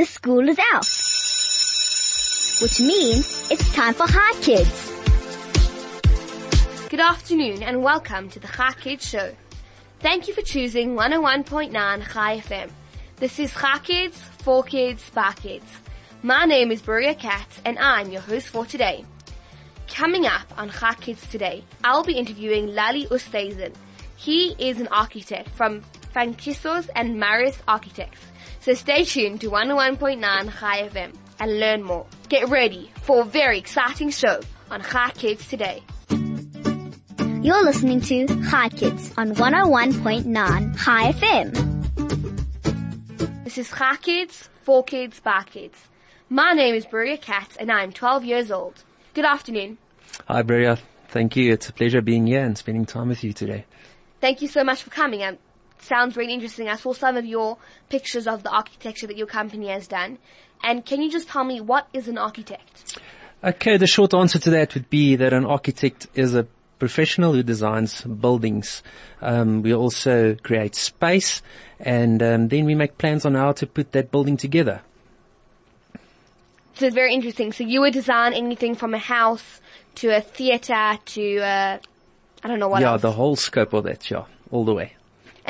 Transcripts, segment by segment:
the school is out. Which means it's time for Chai Kids. Good afternoon and welcome to the Chai Kids Show. Thank you for choosing 101.9 Chai FM. This is Chai Kids, for kids, by kids. My name is Buria Katz and I'm your host for today. Coming up on Chai Kids today, I'll be interviewing Lallie Oosthuizen. He is an architect from Francois and Marais Architects. So stay tuned to 101.9 Chai FM and learn more. Get ready for a very exciting show on Chai Kids today. You're listening to Chai Kids on 101.9 Chai FM. This is Chai Kids, for kids, by kids. My name is Buria Katz and I'm 12 years old. Good afternoon. Hi, Bria. Thank you. It's a pleasure being here and spending time with you today. Thank you so much for coming. It sounds really interesting. I saw some of your pictures of the architecture that your company has done. And can you just tell me what is an architect? Okay, the short answer to that would be that an architect is a professional who designs buildings. Um, we also create space and um, then we make plans on how to put that building together. So it's very interesting. So you would design anything from a house to a theatre to a, I don't know what yeah, else. the whole scope of that, yeah, all the way.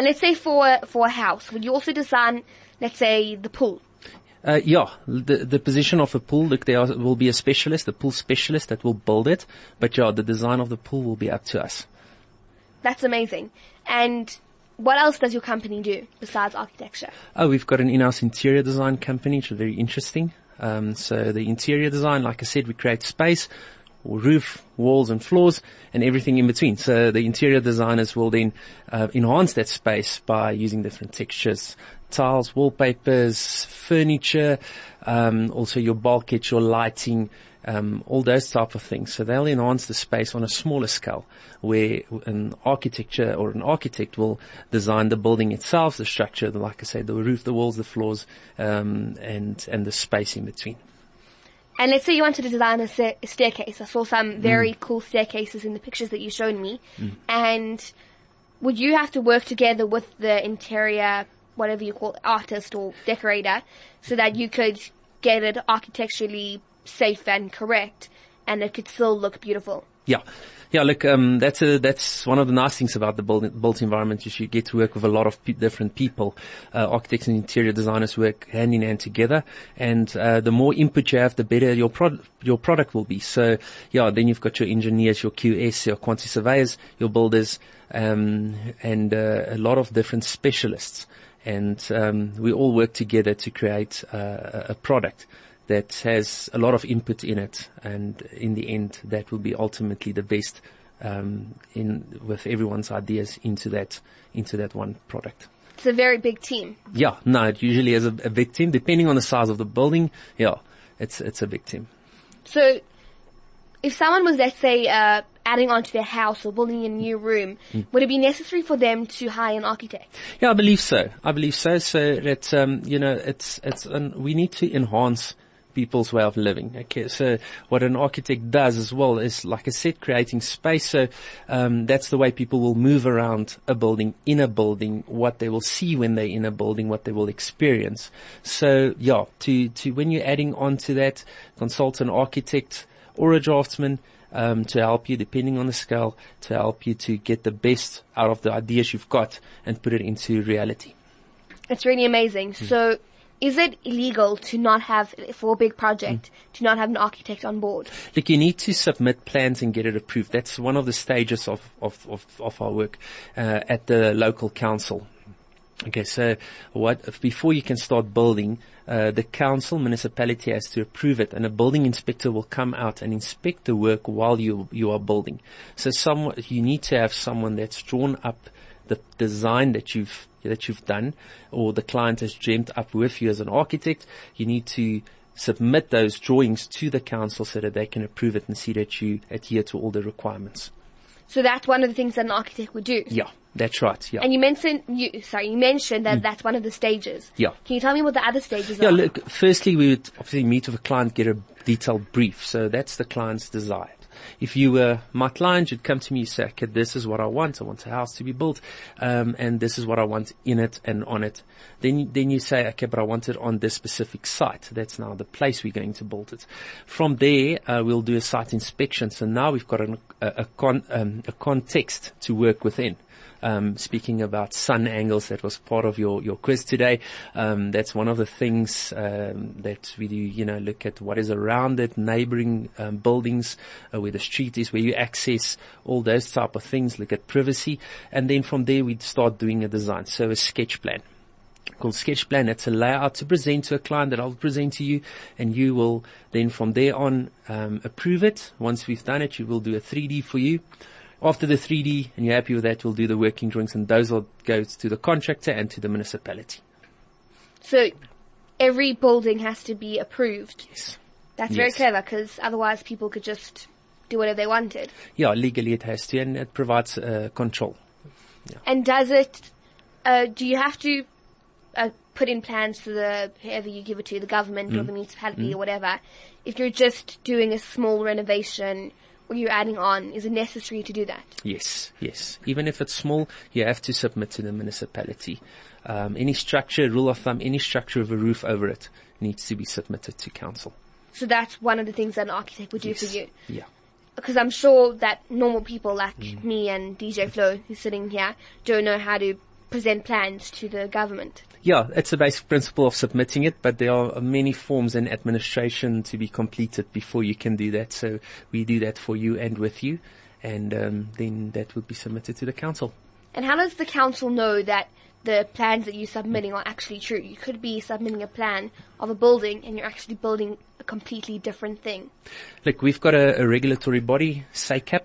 And let's say for for a house, would you also design, let's say, the pool? Uh, yeah, the the position of a pool, look, there are, will be a specialist, a pool specialist that will build it, but yeah, the design of the pool will be up to us. That's amazing. And what else does your company do besides architecture? Oh, we've got an in-house interior design company, which is very interesting. Um, so the interior design, like I said, we create space, roof, walls and floors and everything in between. So the interior designers will then uh, enhance that space by using different textures, tiles, wallpapers, furniture, um, also your bulkhead, your lighting, um, all those type of things. So they'll enhance the space on a smaller scale, where an architecture or an architect will design the building itself, the structure, the, like I said, the roof, the walls, the floors, um, and and the space in between. And let's say you wanted to design a, sta- a staircase. I saw some mm. very cool staircases in the pictures that you showed me. Mm. And would you have to work together with the interior, whatever you call it, artist or decorator, so that you could get it architecturally safe and correct, and it could still look beautiful? Yeah. Yeah, look, um, that's a, that's one of the nice things about the built, built environment is you get to work with a lot of pe- different people. Uh, architects and interior designers work hand in hand together and, uh, the more input you have, the better your product, your product will be. So, yeah, then you've got your engineers, your QS, your quantity surveyors, your builders, um, and, uh, a lot of different specialists. And, um, we all work together to create, uh, a a product that has a lot of input in it, and in the end, that will be ultimately the best um, in with everyone's ideas into that into that one product. It's a very big team. Yeah, no, it usually is a, a big team, depending on the size of the building. Yeah, it's it's a big team. So, if someone was, let's say, uh, adding onto their house or building a new room, would it be necessary for them to hire an architect? Yeah, I believe so. I believe so. So that um, you know, it's it's an, we need to enhance people's way of living. Okay, so what an architect does as well is, like I said, creating space. So um, that's the way people will move around a building, in a building, what they will see when they're in a building, what they will experience. So yeah, to to when you're adding on to that, consult an architect or a draftsman. Um, to help you, depending on the scale, to help you to get the best out of the ideas you've got and put it into reality. It's really amazing. So, is it illegal to not have, for a big project, to not have an architect on board? Look, you need to submit plans and get it approved. That's one of the stages of, of, of, of our work uh, at the local council. Okay, so what before you can start building, uh, the council municipality has to approve it, and a building inspector will come out and inspect the work while you you are building. So, some you need to have someone that's drawn up the design that you've that you've done, or the client has dreamt up with you as an architect. You need to submit those drawings to the council so that they can approve it and see that you adhere to all the requirements. So that's one of the things that an architect would do. Yeah, that's right. Yeah. And you mentioned, you, sorry, you mentioned that mm. that's one of the stages. Yeah. Can you tell me what the other stages Yeah, are? Yeah, look, firstly we would obviously meet with a client, get a detailed brief. So that's the client's desired. If you were my client, you'd come to me and say, okay, this is what I want. I want a house to be built, um, and this is what I want in it and on it. Then, then you say, okay, but I want it on this specific site. That's now the place we're going to build it. From there, uh, we'll do a site inspection. So now we've got an, a, a, con, um, a context to work within um, speaking about sun angles. That was part of your, your quiz today. Um, that's one of the things um, that we do. You know, look at what is around it, neighboring um, buildings, uh, where the street is, where you access all those type of things. Look at privacy, and then from there we start doing a design. So a sketch plan called sketch plan. It's a layout to present to a client that I'll present to you and you will then from there on um, approve it. Once we've done it, you will do a 3D for you. After the 3D and you're happy with that, we'll do the working drawings and those will go to the contractor and to the municipality. So every building has to be approved. Yes. That's very clever because otherwise people could just do whatever they wanted. Yeah, legally it has to and it provides uh, control. And does it, uh, do you have to uh, put in plans for the, whoever you give it to, the government or the municipality or whatever, if you're just doing a small renovation you're adding on, is it necessary to do that? Yes, yes. Even if it's small, you have to submit to the municipality. Um, any structure, rule of thumb, any structure with a roof over it needs to be submitted to council. So that's one of the things that an architect would do for you. Yeah. Because I'm sure that normal people like me and DJ Flo, who's sitting here, don't know how to present plans to the government. Yeah, it's a basic principle of submitting it, but there are many forms and administration to be completed before you can do that. So we do that for you and with you, and um, then that would be submitted to the council. And how does the council know that the plans that you're submitting are actually true? You could be submitting a plan of a building and you're actually building a completely different thing. Look, we've got a, a regulatory body, SACAP,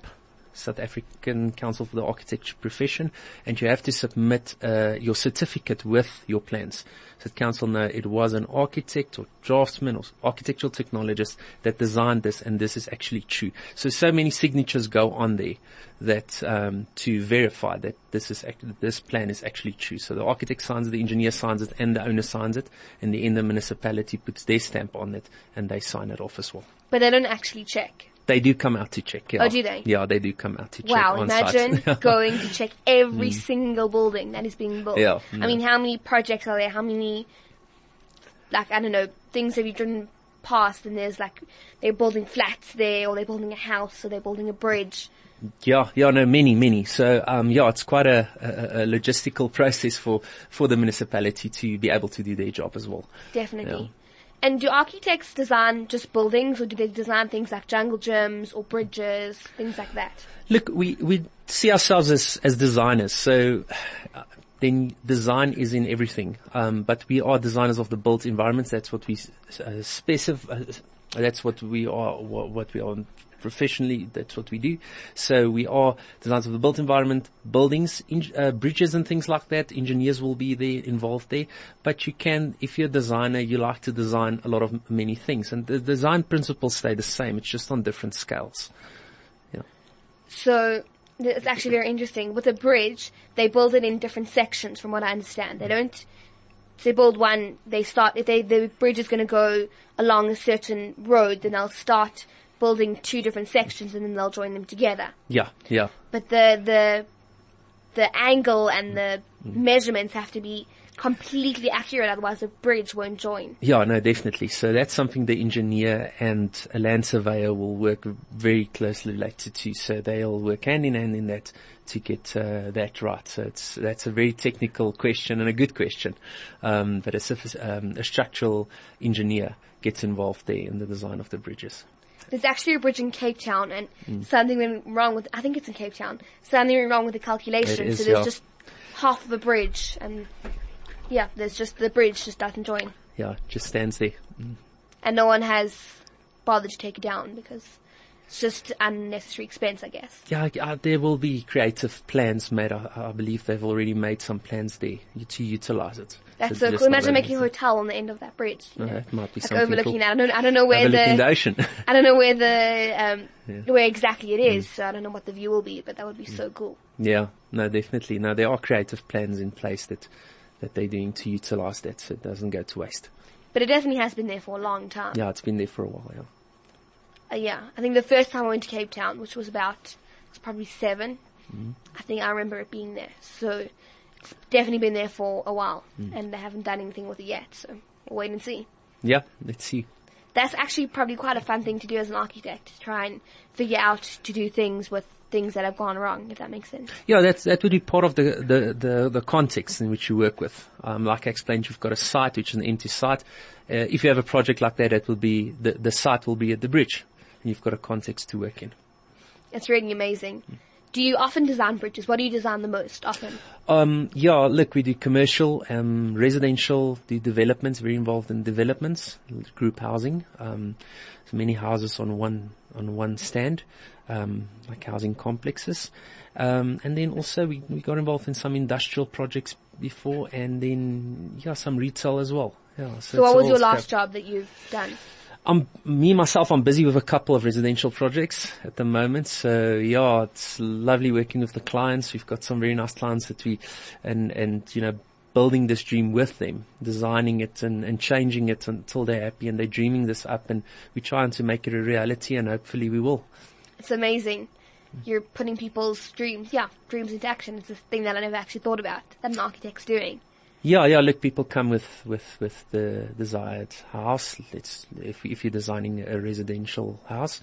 South African Council for the Architecture Profession, and you have to submit uh, your certificate with your plans. So the council know it was an architect or draftsman or architectural technologist that designed this, and this is actually true. So so many signatures go on there that um, to verify that this is act- this plan is actually true. So the architect signs it, the engineer signs it, and the owner signs it, and the end the municipality puts their stamp on it, and they sign it off as well. But they don't actually check. They do come out to check. Yeah. Oh, do they? Yeah, they do come out to check. Wow, imagine going to check every single building that is being built. Yeah, I mean, how many projects are there? How many, like, I don't know, things have you driven past and there's like, they're building flats there or they're building a house or they're building a bridge. yeah, yeah, no, many, many. So, um, yeah, it's quite a, a, a logistical process for, for the municipality to be able to do their job as well. Definitely. Yeah. And do architects design just buildings or do they design things like jungle gyms or bridges, things like that? Look, we, we see ourselves as, as designers. So, uh, then design is in everything. Um, but we are designers of the built environments. That's what we uh, specify. Uh, that's what we are. What, what we are professionally. That's what we do. So we are designers of the built environment, buildings, in, uh, bridges, and things like that. Engineers will be there involved there. But you can, if you're a designer, you like to design a lot of many things, and the design principles stay the same. It's just on different scales. Yeah. So it's actually very interesting. With a bridge, they build it in different sections from what I understand. They don't, they build one, they start, if they, the bridge is going to go along a certain road, then they'll start building two different sections and then they'll join them together. Yeah, yeah. But the, the, the angle and the measurements have to be completely accurate, otherwise the bridge won't join. Yeah, no, definitely. So that's something the engineer and a land surveyor will work very closely related to. So they'll work hand in hand in that to get uh, that right. So it's that's a very technical question and a good question. Um, but a, um, a structural engineer gets involved there in the design of the bridges. There's actually a bridge in Cape Town and something went wrong with, I think it's in Cape Town, something went wrong with the calculation. Is, so there's yeah. just half of a bridge and yeah, there's just, the bridge just doesn't join. Yeah, just stands there. And no one has bothered to take it down because it's just unnecessary expense, I guess. Yeah, uh, there will be creative plans made. I, I believe they've already made some plans there to utilize it. That's So cool. Imagine making a hotel on the end of that bridge. you know, that might be like something overlooking cool. that. I don't, I don't know where the the, ocean. I don't know where the, um, Yeah. where exactly it is. Mm. so I don't know what the view will be, but that would be so cool. Yeah, no, definitely. No, there are creative plans in place that, that they're doing to utilize that so it doesn't go to waste. But it definitely has been there for a long time. Yeah, it's been there for a while, yeah. Uh, yeah, I think the first time I went to Cape Town, which was about, it was probably 7 I think I remember it being there. So definitely been there for a while, and they haven't done anything with it yet. So we'll wait and see. Yeah, let's see. That's actually probably quite a fun thing to do as an architect, to try and figure out to do things with things that have gone wrong, if that makes sense. Yeah, that's, that would be part of the, the, the, the context in which you work with. Um, like I explained, you've got a site, which is an empty site. Uh, if you have a project like that, it will be, the, the site will be at the bridge. And you've got a context to work in. It's really amazing. Do you often design bridges? What do you design the most often? Um, yeah, look, we do commercial, um, residential, do developments, very involved in developments, group housing, um, so many houses on one, on one stand, um, like housing complexes. Um, and then also we, we got involved in some industrial projects before and then, yeah, some retail as well. Yeah, So what was your last job that you've done? I'm me myself. I'm busy with a couple of residential projects at the moment. So yeah, it's lovely working with the clients. We've got some very nice clients that we, and and you know, building this dream with them, designing it and and changing it until they're happy and they're dreaming this up, and we're trying to make it a reality, and hopefully we will. It's amazing. You're putting people's dreams, yeah, dreams into action. It's a thing that I never actually thought about that an architect's doing. Yeah, yeah. Look, people come with with with the desired house. Let's if if you're designing a residential house,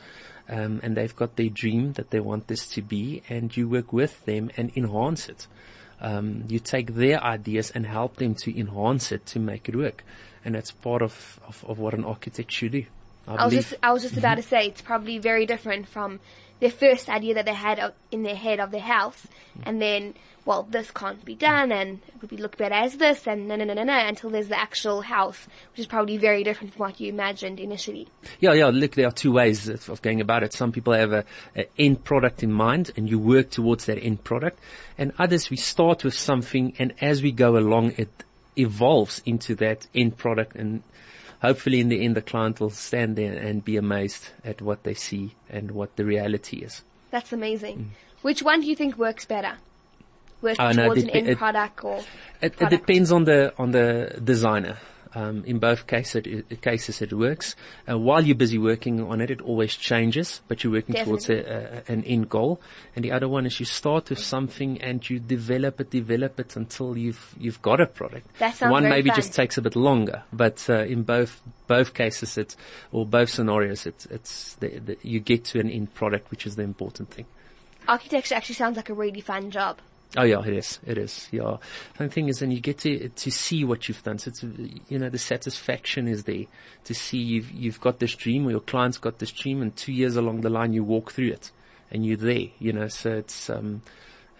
um, and they've got their dream that they want this to be, and you work with them and enhance it. Um, you take their ideas and help them to enhance it to make it work, and that's part of of, of what an architect should do. I, I was just, I was just about to mm-hmm. say it's probably very different from their first idea that they had in their head of their house, mm-hmm. and then, well, this can't be done, and it would be look better as this, and no, no, no, no, no, until there's the actual house, which is probably very different from what you imagined initially. Yeah, yeah. Look, there are two ways of, of going about it. Some people have a, a end product in mind, and you work towards that end product. And others, we start with something, and as we go along, it evolves into that end product. And hopefully, in the end, the client will stand there and be amazed at what they see and what the reality is. That's amazing. Mm. Which one do you think works better? Working Oh, no, towards it an end product or It, it depends on the on the designer. Um, in both cases, it, cases it works. Uh, while you're busy working on it, it always changes, but you're working towards a, a, an end goal. And the other one is you start with something and you develop it, develop it until you've you've got a product. That sounds one maybe fun. just takes a bit longer, but uh, in both both cases, it's or both scenarios, it's it's the, the, you get to an end product, which is the important thing. Architecture actually sounds like a really fun job. Oh yeah, it is. It is. Yeah. The thing is, then you get to to see what you've done. So it's you know the satisfaction is there to see you've you've got this dream or your client's got this dream, and two years along the line you walk through it, and you're there. You know, so it's um,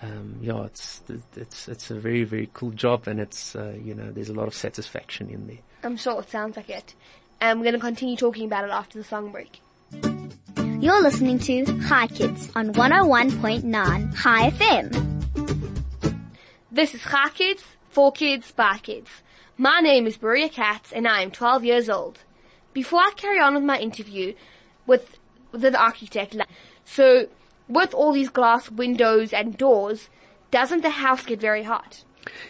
um, yeah, it's it's it's a very very cool job, and it's uh, you know there's a lot of satisfaction in there. I'm sure it sounds like it. And we're going to continue talking about it after the song break. You're listening to Chai Kids on 101.9 Chai FM. This is Chai Kids, for kids, by kids. My name is Maria Katz and I am 12 years old. Before I carry on with my interview with, with an architect, so with all these glass windows and doors, doesn't the house get very hot?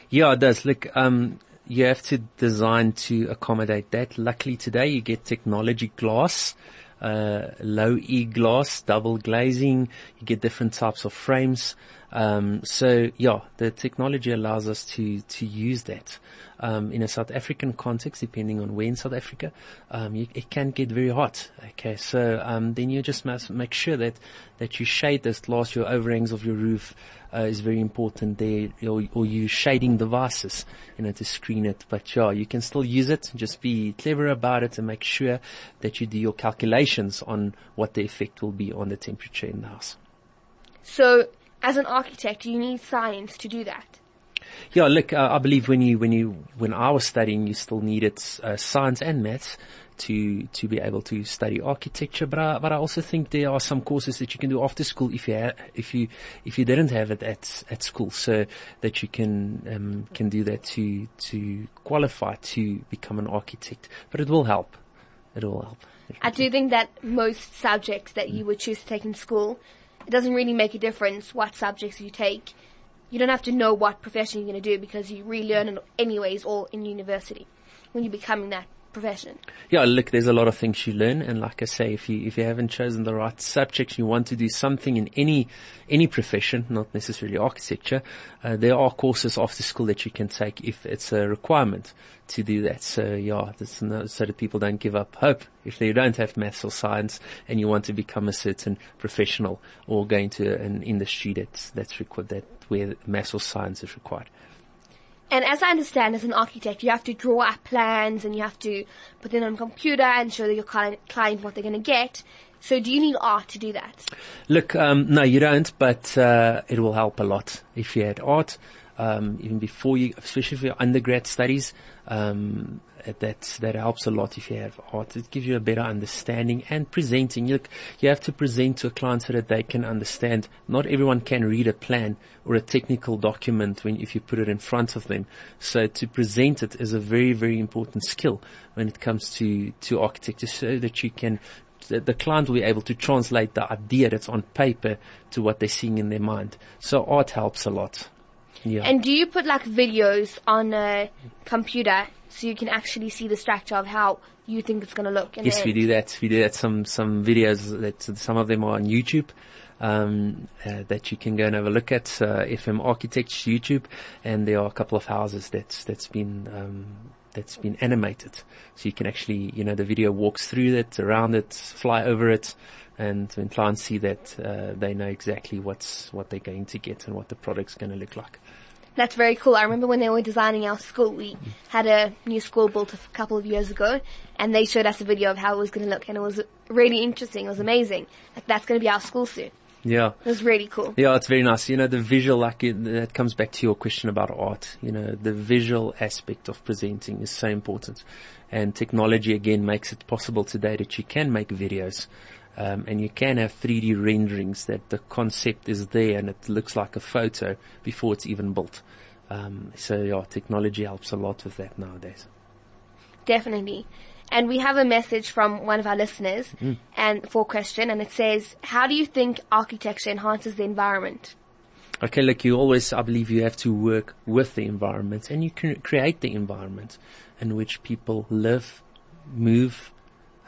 Yeah, it does. Look, um, you have to design to accommodate that. Luckily today you get technology glass, uh, low E glass, double glazing. You get different types of frames. Um, so yeah, the technology allows us to, to use that. Um, in a South African context, depending on where in South Africa, um, you, it can get very hot. Okay, so um, then you just must make sure that that you shade this glass, your overhangs of your roof uh, is very important there, or, or you shading devices, you know, to screen it. But yeah, you can still use it. Just be clever about it and make sure that you do your calculations on what the effect will be on the temperature in the house. So, as an architect, you need science to do that. Yeah, look, uh, I believe when you, when you, when I was studying, you still needed uh, science and maths to, to be able to study architecture. But I, but I also think there are some courses that you can do after school if you, ha- if you, if you didn't have it at, at school. So that you can, um, can do that to, to qualify to become an architect. But it will help. It will help. I do think that most subjects that you would choose to take in school, it doesn't really make a difference what subjects you take. You don't have to know what profession you're going to do because you relearn it anyways or in university when you're becoming that profession? Yeah, look, there's a lot of things you learn, and like I say, if you if you haven't chosen the right subject, you want to do something in any any profession, not necessarily architecture, uh, there are courses after school that you can take if it's a requirement to do that. So yeah, no, so that people don't give up hope if they don't have maths or science, and you want to become a certain professional or go into an industry that's that's required that where maths or science is required. And as I understand, as an architect, you have to draw up plans and you have to put them on a computer and show your client, what they're going to get. So do you need art to do that? Look, um, no, you don't, but uh, it will help a lot if you had art. Um, even before you, especially for your undergrad studies, um, Uh, that that helps a lot if you have art. It gives you a better understanding and presenting. You, you have to present to a client so that they can understand. Not everyone can read a plan or a technical document when if you put it in front of them. So to present it is a very very important skill when it comes to to architecture, so that you can the client will be able to translate the idea that's on paper to what they're seeing in their mind. So art helps a lot. Yeah. And do you put like videos on a computer so you can actually see the structure of how you think it's going to look. yes, we do that. We do that. Some some videos that some of them are on YouTube. Um, uh, that you can go and have a look at uh, FM Architects YouTube, and there are a couple of houses that's that's been um, that's been animated, so you can actually you know the video walks through it, around it, fly over it, and when clients see that, uh, they know exactly what's what they're going to get and what the product's going to look like. That's very cool. I remember when they were designing our school, we had a new school built a couple of years ago, and they showed us a video of how it was going to look, and it was really interesting. It was amazing. Like that's going to be our school soon. Yeah. It was really cool. Yeah, it's very nice. You know, the visual, like, it, that comes back to your question about art. You know, the visual aspect of presenting is so important. And technology again makes it possible today that you can make videos um, and you can have 3D renderings that the concept is there and it looks like a photo before it's even built. Um, so yeah, technology helps a lot with that nowadays. Definitely. And we have a message from one of our listeners mm. and for question and it says, how do you think architecture enhances the environment? Okay, look, you always, I believe you have to work with the environment and you can create the environment in which people live, move,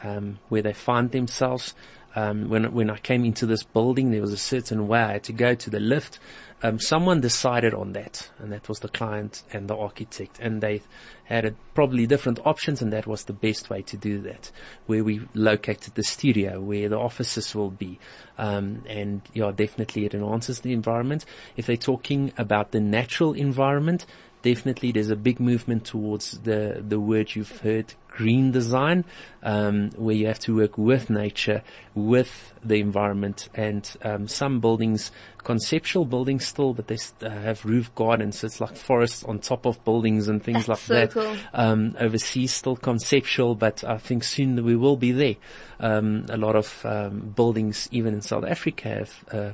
um, where they find themselves. Um, when when I came into this building, there was a certain way I had to go to the lift. Um, someone decided on that, and that was the client and the architect, and they had a, probably different options, and that was the best way to do that. Where we located the studio, where the offices will be, um, and yeah, definitely it enhances the environment. If they're talking about the natural environment, definitely there's a big movement towards the the word you've heard green design, um, where you have to work with nature, with the environment, and um, some buildings, conceptual buildings still, but they uh, have roof gardens. So it's like forests on top of buildings and things That's like so that. Cool. Um, overseas, still conceptual, but I think soon we will be there. Um, a lot of um, buildings, even in South Africa, have uh,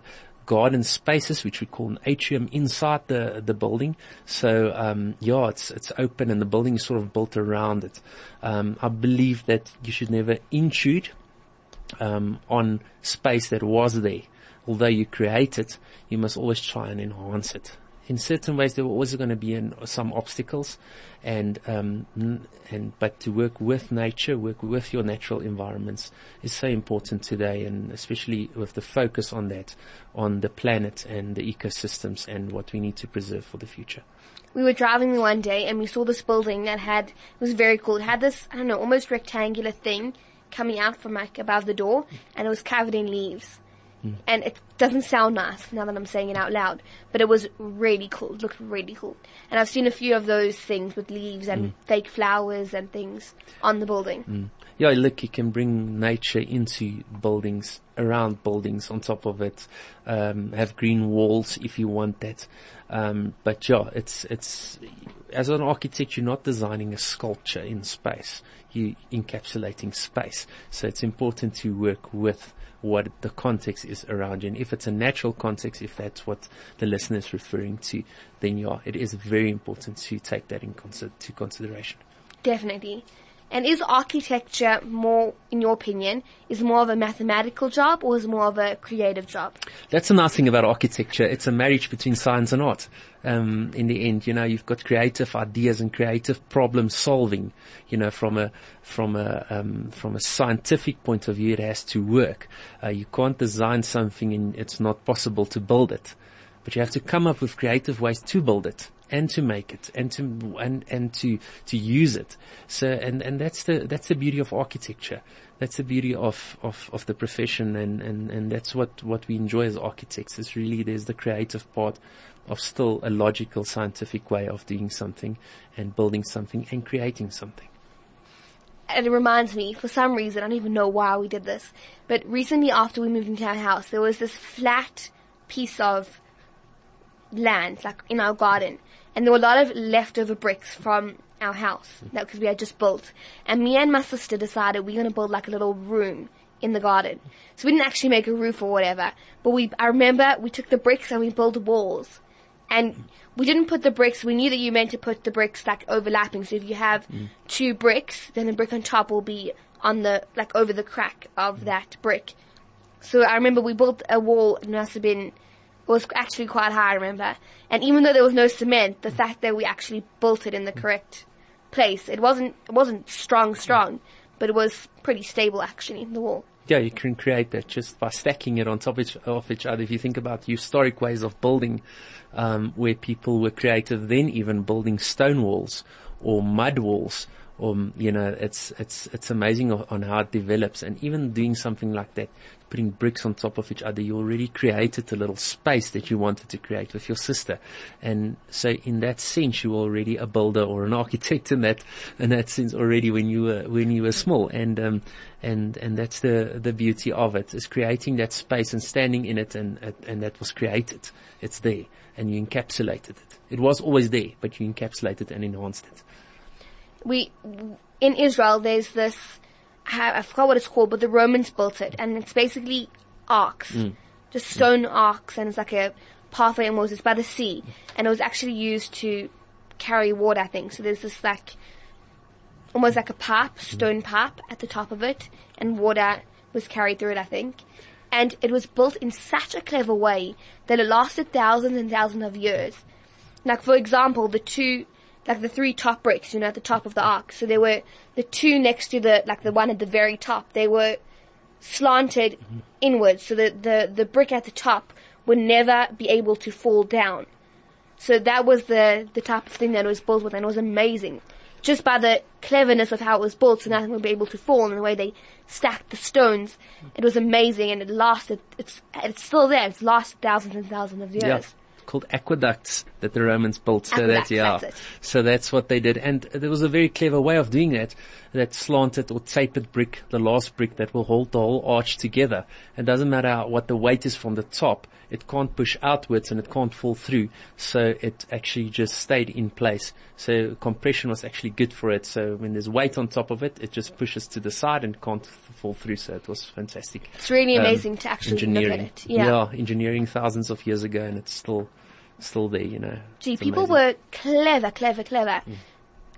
garden spaces, which we call an atrium inside the the building. So um, yeah, it's it's open and the building is sort of built around it. Um, I believe that you should never intrude um, on space that was there. Although you create it, you must always try and enhance it in certain ways there were always going to be an, some obstacles and um, and but to work with nature work with your natural environments is so important today and especially with the focus on that on the planet and the ecosystems and what we need to preserve for the future. We were driving one day and we saw this building that had it was very cool. It had this i don't know almost rectangular thing coming out from like above the door and it was covered in leaves Mm. And it doesn't sound nice now that I'm saying it out loud, but it was really cool. It looked really cool. And I've seen a few of those things with leaves and mm. fake flowers and things on the building. Mm. Yeah, look, you can bring nature into buildings, around buildings, on top of it. Um, have green walls if you want that. Um, but yeah, it's, it's, as an architect, you're not designing a sculpture in space. You're encapsulating space. So it's important to work with what the context is around you. And if it's a natural context, if that's what the listener is referring to, then yeah, it is very important to take that in to consideration. Definitely. And is architecture more, in your opinion, is more of a mathematical job or is more of a creative job? That's the nice thing about architecture. It's a marriage between science and art. Um, in the end, you know, you've got creative ideas and creative problem solving. You know, from a from a um, from a scientific point of view, it has to work. Uh, you can't design something and it's not possible to build it, but you have to come up with creative ways to build it and to make it and to and and to to use it. So and and that's the that's the beauty of architecture. That's the beauty of of of the profession, and and and that's what what we enjoy as architects. Is really there's the creative part of still a logical scientific way of doing something and building something and creating something. And it reminds me, for some reason, I don't even know why we did this, but recently after we moved into our house, there was this flat piece of land, like in our garden, and there were a lot of leftover bricks from our house that because we had just built. And me and my sister decided we're gonna build like a little room in the garden. So we didn't actually make a roof or whatever, but we I remember we took the bricks and we built walls. And we didn't put the bricks, we knew that you meant to put the bricks like overlapping. So if you have mm. two bricks, then the brick on top will be on the, like over the crack of mm. that brick. So I remember we built a wall, it must have been, was actually quite high, I remember. And even though there was no cement, the fact that we actually built it in the correct place, it wasn't, it wasn't strong, strong, but it was pretty stable actually, the wall. Yeah, you can create that just by stacking it on top of each other. If you think about historic ways of building, um, where people were creative, then even building stone walls or mud walls, or you know, it's it's it's amazing on how it develops. And even doing something like that, putting bricks on top of each other, you already created a little space that you wanted to create with your sister. And so, in that sense, you were already a builder or an architect in that in that sense already when you were when you were small. And um, and and that's the the beauty of it is creating that space and standing in it, and and that was created. It's there, and you encapsulated it. It was always there, but you encapsulated and enhanced it. we in Israel there's this I I forgot what it's called, but the Romans built it, and it's basically arcs, mm. just stone arcs, and it's like a pathway almost. It's by the sea, and it was actually used to carry water. I think so. There's this like almost like a pipe, mm-hmm. stone pipe at the top of it, and water was carried through it. I think. And it was built in such a clever way that it lasted thousands and thousands of years. Like for example, the two, like the three top bricks, you know, at the top of the arc. So there were the two next to the, like the one at the very top. They were slanted mm-hmm. inwards, so the the the brick at the top would never be able to fall down. So that was the the type of thing that it was built with, and it was amazing. Just by the cleverness of how it was built, so nothing would be able to fall, and the way they stacked the stones, mm. it was amazing, and it lasted. It's it's still there. It's lasted thousands and thousands of years. Yeah. Called aqueducts that the Romans built. So Aqueducts, that, yeah. that's. So that's what they did. And there was a very clever way of doing that. That slanted or tapered brick, the last brick that will hold the whole arch together. It doesn't matter how- what the weight is from the top. It can't push outwards and it can't fall through. So it actually just stayed in place. So compression was actually good for it. So when there's weight on top of it, it just pushes to the side and can't f- fall through. So it was fantastic. It's really Um, amazing to actually look at engineering. it. Yeah. engineering thousands of years ago and it's still, still there, you know. Gee, It's people amazing. were clever, clever, clever.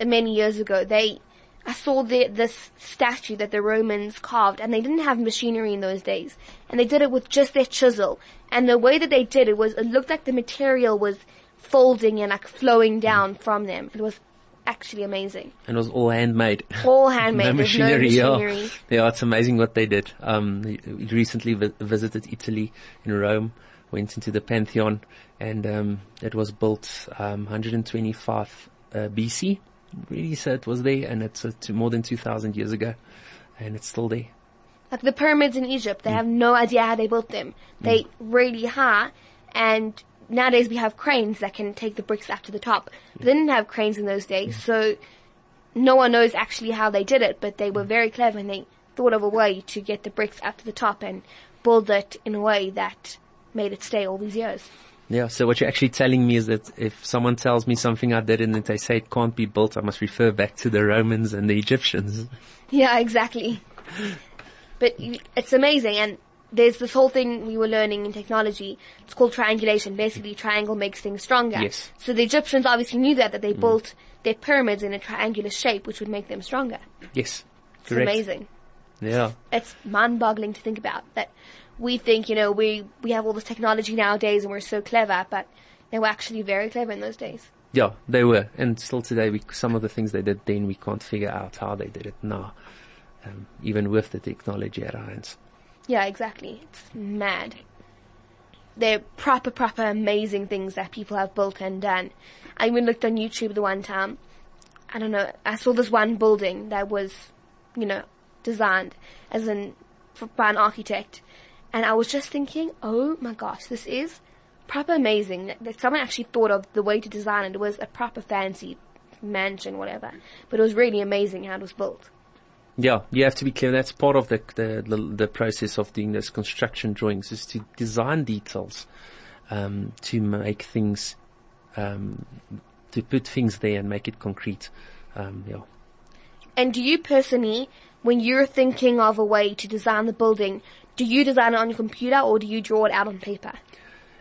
Many years ago, they, I saw the, this statue that the Romans carved, and they didn't have machinery in those days, and they did it with just their chisel. And the way that they did it was, it looked like the material was folding and like flowing down from them. It was actually amazing. And it was all handmade. All handmade. no machinery, no yeah. machinery. Yeah, it's amazing what they did. Um, recently vi- visited Italy in Rome, went into the Pantheon, and um, it was built um, 125 uh, BC. Really, so it was there, and it's uh, more than 2,000 years ago, and it's still there. Like the pyramids in Egypt, they have no idea how they built them. They really high, and nowadays we have cranes that can take the bricks up to the top. But they didn't have cranes in those days, so no one knows actually how they did it. But they were very clever, and they thought of a way to get the bricks up to the top and build it in a way that made it stay all these years. Yeah, so what you're actually telling me is that if someone tells me something I did and they say it can't be built, I must refer back to the Romans and the Egyptians. Yeah, exactly. But it's amazing, and there's this whole thing we were learning in technology. It's called triangulation. Basically, triangle makes things stronger. Yes. So the Egyptians obviously knew that, that they mm. built their pyramids in a triangular shape, which would make them stronger. Yes. It's Correct. amazing. Yeah. It's mind-boggling to think about that we think, you know, we, we have all this technology nowadays and we're so clever, but they were actually very clever in those days. Yeah, they were. And still today, we, some of the things they did then, we can't figure out how they did it now. Um, even with the technology at our hands. Yeah, exactly. It's mad. They're proper, proper amazing things that people have built and done. I even looked on YouTube the one time. I don't know. I saw this one building that was, you know, designed as an by an architect, and I was just thinking, oh my gosh, this is proper amazing. That, someone actually thought of the way to design it. It was a proper fancy mansion, whatever. But it was really amazing how it was built. Yeah, you have to be clear. That's part of the, the, the, the process of doing those construction drawings is to design details, um, to make things, um, to put things there and make it concrete. Um, yeah. And do you personally, when you're thinking of a way to design the building, do you design it on your computer or do you draw it out on paper?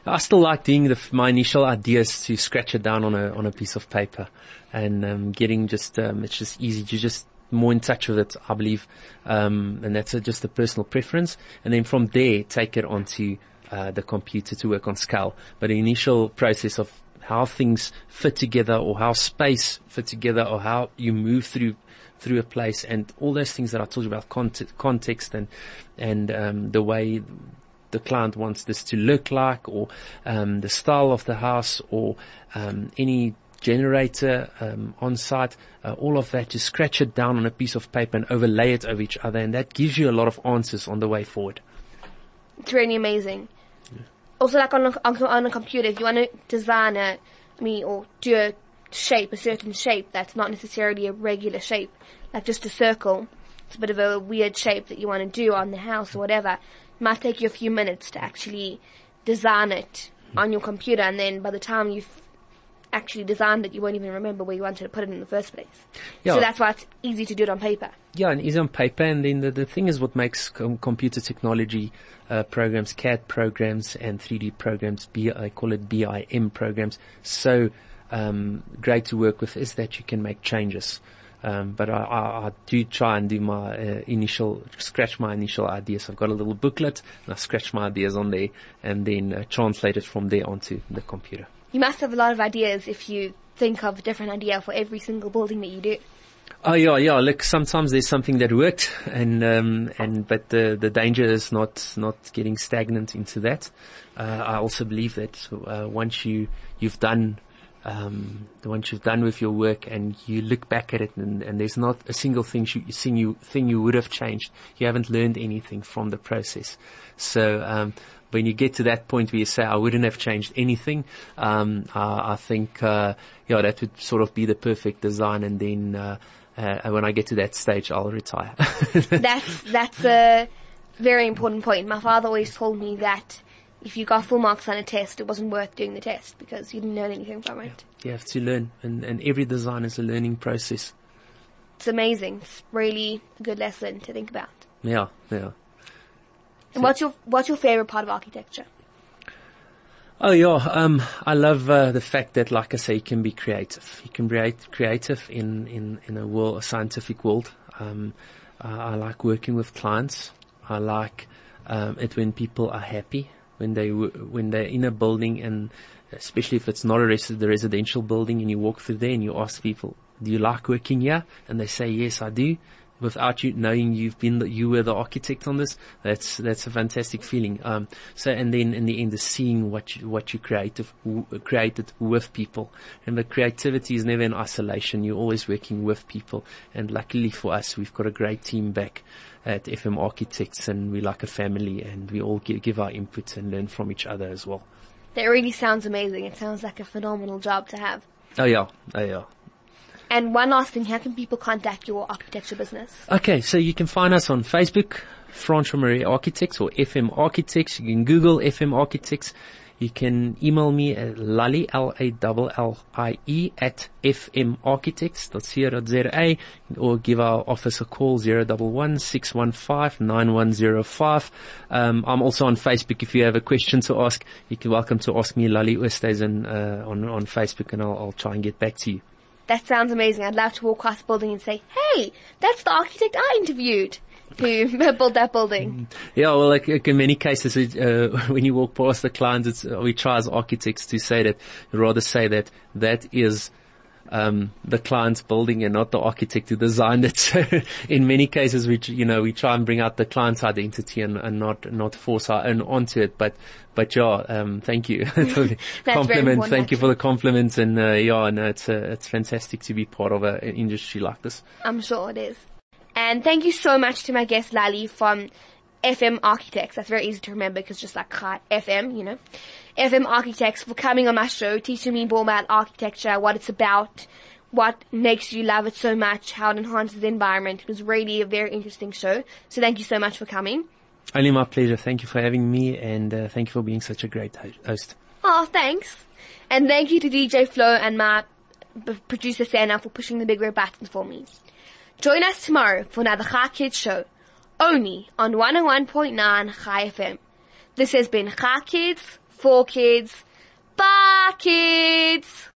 I still like doing the, my initial ideas to scratch it down on a on a piece of paper, and um, getting just um, it's just easy. You just more in touch with it, I believe, um, and that's a, just a personal preference. And then from there, take it onto uh, the computer to work on scale. But the initial process of how things fit together, or how space fit together, or how you move through through a place, and all those things that I told you about context, context and and um, the way the client wants this to look like or um, the style of the house or um, any generator um, on site, uh, all of that, just scratch it down on a piece of paper and overlay it over each other and that gives you a lot of answers on the way forward. It's really amazing. Also, like on a, on, a computer, if you want to design a, mean, or do a shape, a certain shape that's not necessarily a regular shape, like just a circle, it's a bit of a weird shape that you want to do on the house or whatever, it might take you a few minutes to actually design it on your computer and then by the time you've actually designed it, you won't even remember where you wanted to put it in the first place. Yeah. So that's why it's easy to do it on paper. Yeah, and easy on paper. And then the, the thing is what makes com- computer technology uh, programs, CAD programs and 3D programs, B, I call it BIM programs, so um, great to work with is that you can make changes. Um, but I, I, I do try and do my uh, initial, scratch my initial ideas. I've got a little booklet and I scratch my ideas on there and then uh, translate it from there onto the computer. You must have a lot of ideas if you think of a different idea for every single building that you do. Oh yeah, yeah. Look, sometimes there's something that worked, and um, and but the the danger is not not getting stagnant into that. Uh, I also believe that uh, once you you've done um, once you've done with your work and you look back at it and, and there's not a single thing you, thing you thing you would have changed, you haven't learned anything from the process. So um, when you get to that point where you say, I wouldn't have changed anything, um, I, I think, uh, yeah, that would sort of be the perfect design. And then, uh, uh, when I get to that stage, I'll retire. that's, that's a very important point. My father always told me that if you got full marks on a test, it wasn't worth doing the test because you didn't learn anything from it. you have to learn and, and every design is a learning process. It's amazing. It's really a good lesson to think about. Yeah, yeah. And what's your, what's your favorite part of architecture? Oh yeah, um, I love uh, the fact that, like I say, you can be creative. You can be creative in in in a world, a scientific world. Um, uh, I like working with clients. I like um, it when people are happy when they when they're in a building, and especially if it's not a res- the residential building, and you walk through there and you ask people, "Do you like working here?" and they say, "Yes, I do." Without you knowing you've been the, you were the architect on this. That's that's a fantastic feeling. Um, so and then in the end, is seeing what you, what you created w- created with people. And the creativity is never in isolation. You're always working with people. And luckily for us, we've got a great team back at FM Architects, and we're like a family, and we all give, give our input and learn from each other as well. That really sounds amazing. It sounds like a phenomenal job to have. Oh yeah, oh yeah. And one last thing, how can people contact your architecture business? Okay, so you can find us on Facebook, Francois Marais Architects or FM Architects. You can Google FM Architects. You can email me at lallie, L-A-L-L-I-E at fmarchitects.co.za or give our office a call 011-615-9105. Um, I'm also on Facebook. If you have a question to ask, you can welcome to ask me Lallie Oosthuizen, uh, on, on Facebook and I'll, I'll try and get back to you. That sounds amazing. I'd love to walk across the building and say, hey, that's the architect I interviewed who built that building. Yeah, well, like, in many cases, uh, when you walk past the clients, we try as architects to say that, rather say that that is um, the client's building and not the architect who designed it. So in many cases, we, you know, we try and bring out the client's identity and, and not, not force our own onto it. But, but yeah, um, thank you for the compliment. Thank you for the compliments. And, uh, yeah, no, it's, uh, it's fantastic to be part of a, an industry like this. I'm sure it is. And thank you so much to my guest Lallie from FM Architects. That's very easy to remember because just like FM, you know. FM Architects for coming on my show, teaching me more about architecture, what it's about, what makes you love it so much, how it enhances the environment. It was really a very interesting show. So thank you so much for coming. Only my pleasure. Thank you for having me and uh, thank you for being such a great host. Oh, thanks. And thank you to DJ Flo and my producer Sana for pushing the big red buttons for me. Join us tomorrow for another Chai Kids show, only on 101.9 Chai FM. This has been Chai Kids, for kids, bye kids!